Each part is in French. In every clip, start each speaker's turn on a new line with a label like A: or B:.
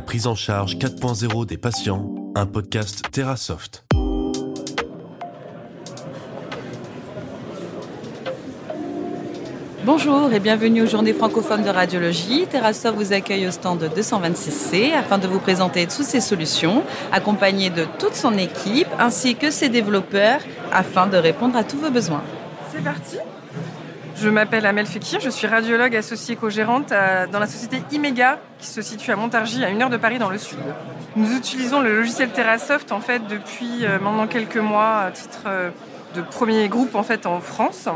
A: La prise en charge 4.0 des patients, un podcast TerraSoft.
B: Bonjour et bienvenue aux Journées francophones de radiologie. TerraSoft vous accueille au stand 226C afin de vous présenter toutes ses solutions, accompagné de toute son équipe ainsi que ses développeurs afin de répondre à tous vos besoins.
C: C'est parti je m'appelle Amel Fekir, je suis radiologue associée co-gérante dans la société Imega qui se situe à Montargis, à une heure de Paris dans le sud. Nous utilisons le logiciel TerraSoft en fait depuis euh, maintenant quelques mois à titre euh, de premier groupe en fait en France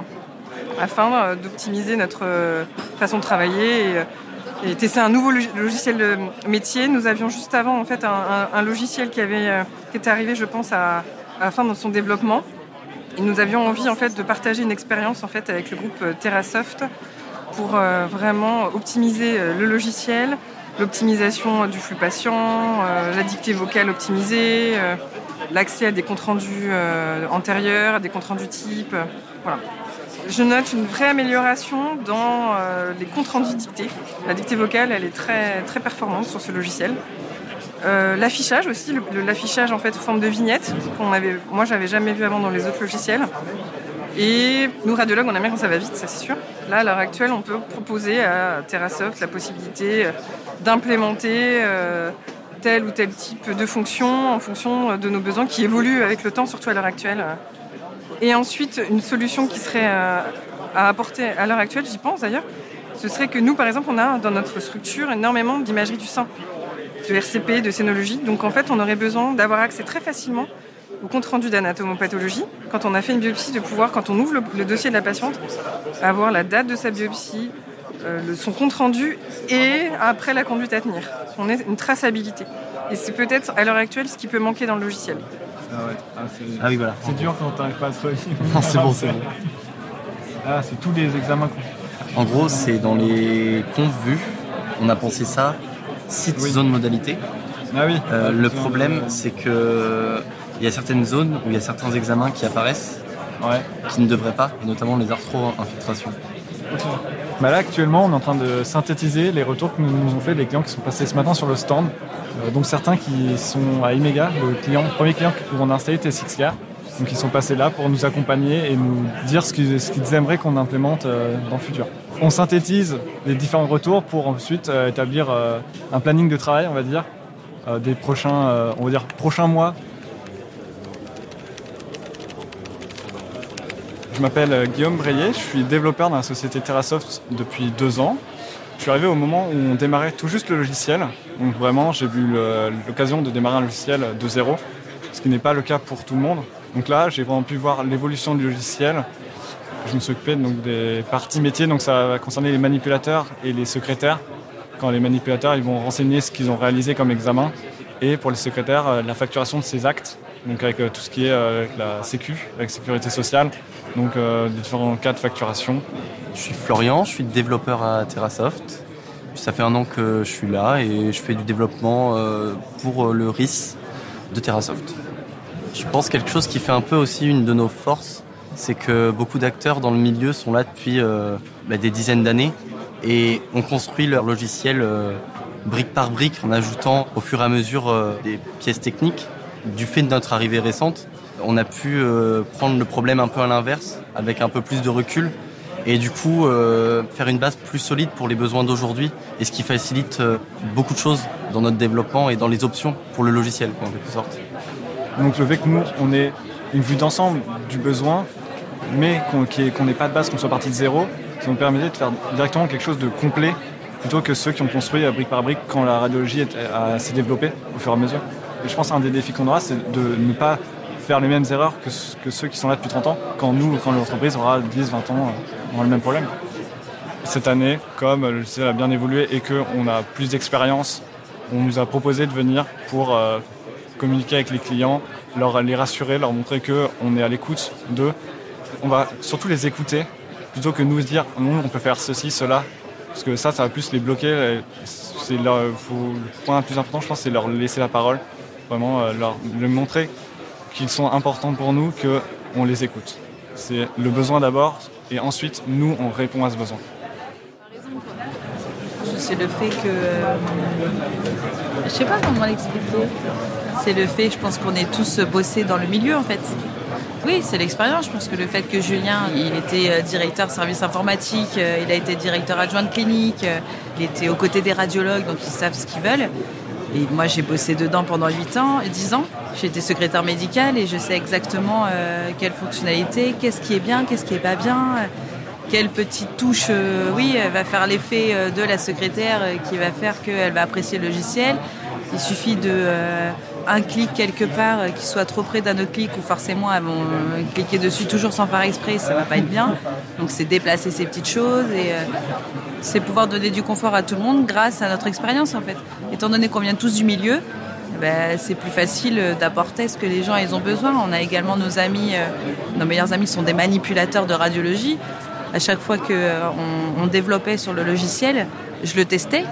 C: afin euh, d'optimiser notre façon de travailler et, tester un nouveau logiciel de métier. Nous avions juste avant en fait un, logiciel qui avait qui était arrivé je pense à, à la fin de son développement nous avions envie en fait de partager une expérience avec le groupe euh, TerraSoft pour euh, vraiment optimiser euh, le logiciel, l'optimisation du flux patient, la dictée vocale optimisée, l'accès à des comptes rendus antérieurs, à des comptes rendus type. Voilà. Je note une vraie amélioration dans les comptes rendus dictés. La dictée vocale, elle est très performante sur ce logiciel. Euh, l'affichage aussi, l'affichage en fait sous forme de vignette, qu'on avait, moi j'avais jamais vu avant dans les autres logiciels. Et nous radiologues, on aime quand ça va vite, ça c'est sûr. Là, à l'heure actuelle, on peut proposer à TerraSoft la possibilité euh, d'implémenter euh, tel ou tel type de fonction en fonction de nos besoins qui évoluent avec le temps, surtout à l'heure actuelle. Et ensuite, une solution qui serait à apporter à l'heure actuelle, j'y pense d'ailleurs, ce serait que nous, par exemple, on a dans notre structure énormément d'imagerie du sein de RCP, de scénologie. Donc en fait, on aurait besoin d'avoir accès très facilement au compte rendu d'anatomopathologie. Quand on a fait une biopsie, de pouvoir, quand on ouvre le, dossier de la patiente, avoir la date de sa biopsie, euh, son compte rendu et après la conduite à tenir. On a une traçabilité. Et c'est peut-être à l'heure actuelle ce qui peut manquer dans le logiciel.
D: Ah, ouais. ah, ah oui, voilà. C'est dur quand on n'arrive pas à se Non,
E: c'est bon, c'est bon.
D: Ah, c'est tous les examens.
E: En gros, c'est dans les comptes vus. On a pensé ça site zone modalité.
D: Ah oui.
E: Euh, le problème, c'est que il y a certaines zones où il y a certains examens qui apparaissent qui ne devraient pas, et notamment les arthro-infiltrations.
D: Bah là, actuellement, on est en train de synthétiser les retours que nous ont fait les clients qui sont passés ce matin sur le stand. Euh, donc certains qui sont à Imega, le, client, premier client qu'on a installé était Sixcar. Donc ils sont passés là pour nous accompagner et nous dire ce qu'ils aimeraient qu'on implémente euh, dans le futur on synthétise les différents retours pour ensuite euh, établir euh, un planning de travail, on va dire, euh, des prochains, on va dire, prochains mois. Je m'appelle Guillaume Breillet, je suis développeur dans la société TerraSoft depuis deux ans. Je suis arrivé au moment où on démarrait tout juste le logiciel. Donc vraiment, j'ai eu l'occasion de démarrer un logiciel de zéro, ce qui n'est pas le cas pour tout le monde. Donc là, j'ai vraiment pu voir l'évolution du logiciel, suis occupé donc, des parties métiers, donc ça va concerner les manipulateurs et les secrétaires. Quand les manipulateurs ils vont renseigner ce qu'ils ont réalisé comme examen, et pour les secrétaires, euh, la facturation de ces actes, donc avec euh, tout ce qui est euh, la Sécu, avec Sécurité sociale, donc différents cas de facturation.
E: Je suis Florian, je suis développeur à TerraSoft. Ça fait un an que je suis là et je fais du développement pour le RIS de TerraSoft. Je pense quelque chose qui fait un peu aussi une de nos forces, c'est que beaucoup d'acteurs dans le milieu sont là depuis euh, bah, des dizaines d'années et ont construit leur logiciel euh, brique par brique en ajoutant au fur et à mesure euh, des pièces techniques. Du fait de notre arrivée récente, on a pu prendre le problème un peu à l'inverse, avec un peu plus de recul, et du coup faire une base plus solide pour les besoins d'aujourd'hui, et ce qui facilite beaucoup de choses dans notre développement et dans les options pour le logiciel, en quelque sorte.
D: Donc le fait que nous, on ait une vue d'ensemble du besoin, mais qu'on n'ait pas de base, qu'on soit parti de zéro, ça nous permettait de faire directement quelque chose de complet plutôt que ceux qui ont construit brique par brique quand la radiologie s'est développée au fur et à mesure. Et je pense qu'un des défis qu'on aura, c'est de ne pas faire les mêmes erreurs que, ceux qui sont là depuis 30 ans, quand nous, quand l'entreprise aura 10, 20 ans, on aura le même problème. Cette année, comme le logiciel a bien évolué et qu'on a plus d'expérience, on nous a proposé de venir pour euh, communiquer avec les clients, leur, les rassurer, leur montrer qu'on est à l'écoute d'eux on va surtout les écouter plutôt que nous dire non, on peut faire ceci, cela. Parce que ça, ça va plus les bloquer. Le point le plus important, je pense, c'est leur laisser la parole. Vraiment, euh, leur, montrer qu'ils sont importants pour nous, qu'on les écoute. C'est le besoin d'abord, et ensuite, nous, on répond à ce besoin.
B: c'est le fait que. euh, je sais pas comment l'expliquer. C'est le fait, je pense qu'on est tous bossés dans le milieu en fait. Oui, c'est l'expérience. Je pense que le fait que Julien, il était euh, directeur service informatique, euh, il a été directeur adjoint de clinique, euh, il était aux côtés des radiologues, donc ils savent ce qu'ils veulent. Et moi, j'ai bossé dedans pendant 8 ans, 10 ans. Été secrétaire médicale et je sais exactement quelle fonctionnalité, qu'est-ce qui est bien, qu'est-ce qui est pas bien, quelle petite touche, oui, va faire l'effet de la secrétaire qui va faire qu'elle va apprécier le logiciel. Il suffit de euh, un clic quelque part euh, qui soit trop près d'un autre clic ou forcément vont euh, cliquer dessus toujours sans faire exprès, ça va pas être bien. Donc c'est déplacer ces petites choses et c'est pouvoir donner du confort à tout le monde grâce à notre expérience en fait. Étant donné qu'on vient tous du milieu, eh ben, c'est plus facile d'apporter ce que les gens ils ont besoin. On a également nos amis, nos meilleurs amis sont des manipulateurs de radiologie. À chaque fois qu'on on développait sur le logiciel, je le testais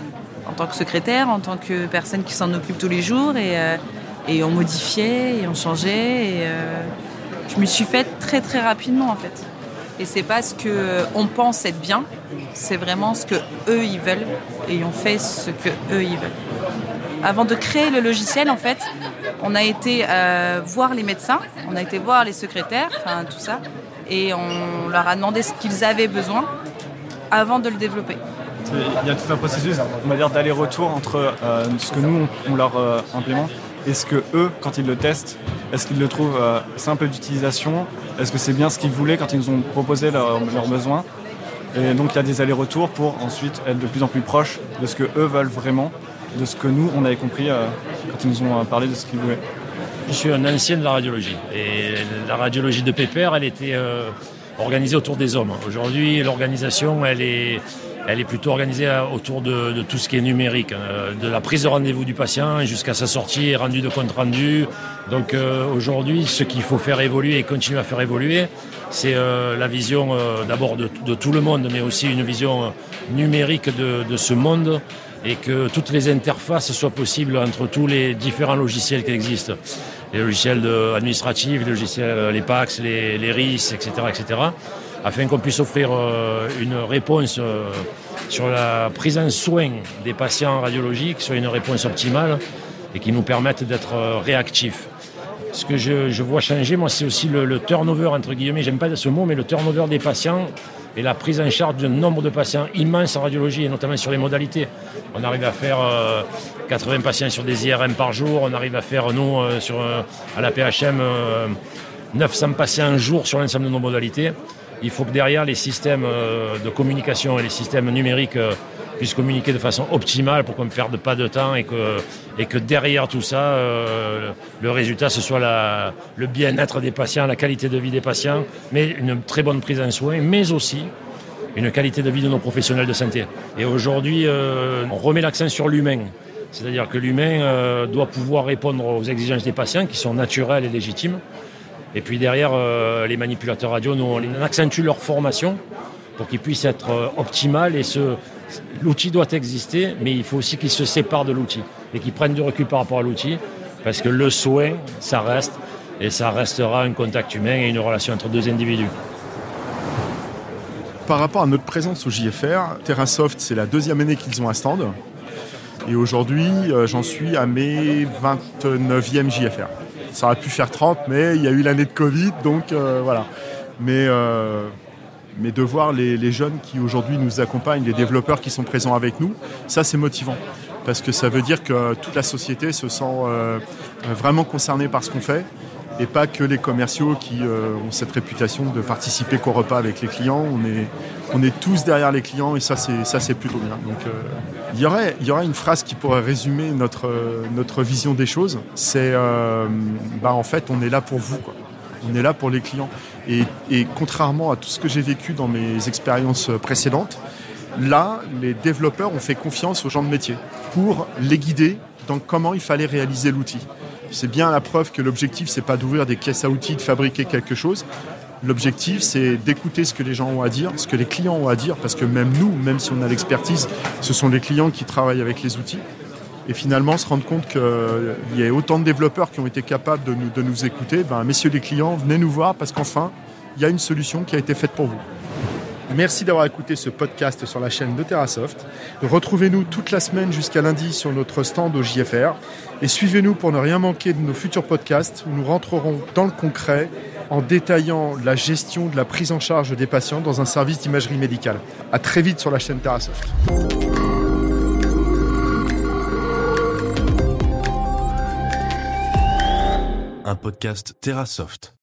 B: en tant que secrétaire, en tant que personne qui s'en occupe tous les jours et, euh, et on modifiait et on changeait et euh, je me suis faite très très rapidement en fait. Et c'est pas ce que euh, on pense être bien, c'est vraiment ce que eux ils veulent et on fait ce que eux ils veulent. Avant de créer le logiciel, en fait, on a été voir les médecins, on a été voir les secrétaires, enfin tout ça, et on leur a demandé ce qu'ils avaient besoin avant de le développer.
D: Il y a tout un processus, d'aller-retour entre euh, ce que nous, on, leur euh, implémente et ce que eux, quand ils le testent, est-ce qu'ils le trouvent euh, simple d'utilisation? Est-ce que c'est bien ce qu'ils voulaient quand ils nous ont proposé leurs besoins? Et donc il y a des allers-retours pour ensuite être de plus en plus proches de ce que eux veulent vraiment, de ce que nous, on avait compris euh, quand ils nous ont parlé de ce qu'ils voulaient.
F: Je suis un ancien de la radiologie. Et la radiologie de Pépère, elle était organisée autour des hommes. Aujourd'hui, l'organisation, elle est, elle est plutôt organisée à- autour de, tout ce qui est numérique, hein, de la prise de rendez-vous du patient jusqu'à sa sortie, rendu de compte rendu. Donc euh, aujourd'hui, ce qu'il faut faire évoluer et continuer à faire évoluer, c'est euh, la vision euh, d'abord de, tout le monde, mais aussi une vision euh, numérique de, ce monde et que toutes les interfaces soient possibles entre tous les différents logiciels qui existent. Les logiciels administratifs, les logiciels, euh, les PAX, les, les RIS, etc., etc., afin qu'on puisse offrir euh, une réponse euh, sur la prise en soin des patients radiologiques, soit une réponse optimale et qui nous permette d'être euh, réactifs. Ce que je, vois changer, moi, c'est aussi le, turnover, entre guillemets, j'aime pas ce mot, mais le turnover des patients et la prise en charge d'un nombre de patients immense en radiologie, et notamment sur les modalités. On arrive à faire euh, 80 patients sur des IRM par jour, on arrive à faire, nous, sur, à la PHM, euh, 900 patients un jour sur l'ensemble de nos modalités. Il faut que derrière les systèmes euh, de communication et les systèmes numériques euh, puissent communiquer de façon optimale pour qu'on ne perde pas de temps et que, derrière tout ça, euh, le résultat, ce soit le bien-être des patients, la qualité de vie des patients, mais une très bonne prise en soin, mais aussi une qualité de vie de nos professionnels de santé. Et aujourd'hui, on remet l'accent sur l'humain. C'est-à-dire que l'humain doit pouvoir répondre aux exigences des patients qui sont naturelles et légitimes. Et puis derrière, euh, les manipulateurs radio, nous, on accentue leur formation pour qu'ils puissent être euh, optimales. Et l'outil doit exister, mais il faut aussi qu'ils se séparent de l'outil et qu'ils prennent du recul par rapport à l'outil, parce que le soin, ça reste, et ça restera un contact humain et une relation entre deux individus.
G: Par rapport à notre présence au JFR, TerraSoft, c'est la deuxième année qu'ils ont un stand. Et aujourd'hui, euh, j'en suis à mes 29e JFR. Ça aurait pu faire 30, mais il y a eu l'année de Covid, donc euh, voilà. Mais, euh, mais de voir les, les jeunes qui aujourd'hui nous accompagnent, les développeurs qui sont présents avec nous, ça c'est motivant. Parce que ça veut dire que toute la société se sent euh, vraiment concernée par ce qu'on fait et pas que les commerciaux qui euh, ont cette réputation de participer qu'au repas avec les clients. On est, on est tous derrière les clients et ça c'est ça c'est plutôt bien. Donc euh, il y aurait y aurait une phrase qui pourrait résumer notre euh, notre vision des choses. C'est bah en fait on est là pour vous. On est là pour les clients et, et contrairement à tout ce que j'ai vécu dans mes expériences précédentes, là les développeurs ont fait confiance aux gens de métier pour les guider dans comment il fallait réaliser l'outil. C'est bien la preuve que l'objectif, c'est pas d'ouvrir des caisses à outils, de fabriquer quelque chose. L'objectif, c'est d'écouter ce que les gens ont à dire, ce que les clients ont à dire, parce que même nous, même si on a l'expertise, ce sont les clients qui travaillent avec les outils. Et finalement, se rendre compte qu'il y a autant de développeurs qui ont été capables de nous, écouter, ben, messieurs les clients, venez nous voir, parce qu'enfin, il y a une solution qui a été faite pour vous. Merci d'avoir écouté ce podcast sur la chaîne de TerraSoft. Retrouvez-nous toute la semaine jusqu'à lundi sur notre stand au JFR et suivez-nous pour ne rien manquer de nos futurs podcasts où nous rentrerons dans le concret en détaillant la gestion de la prise en charge des patients dans un service d'imagerie médicale. À très vite sur la chaîne TerraSoft.
A: Un podcast TerraSoft.